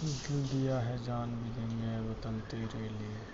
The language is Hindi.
दिल दिया है जान भी देंगे वतन तेरे लिए।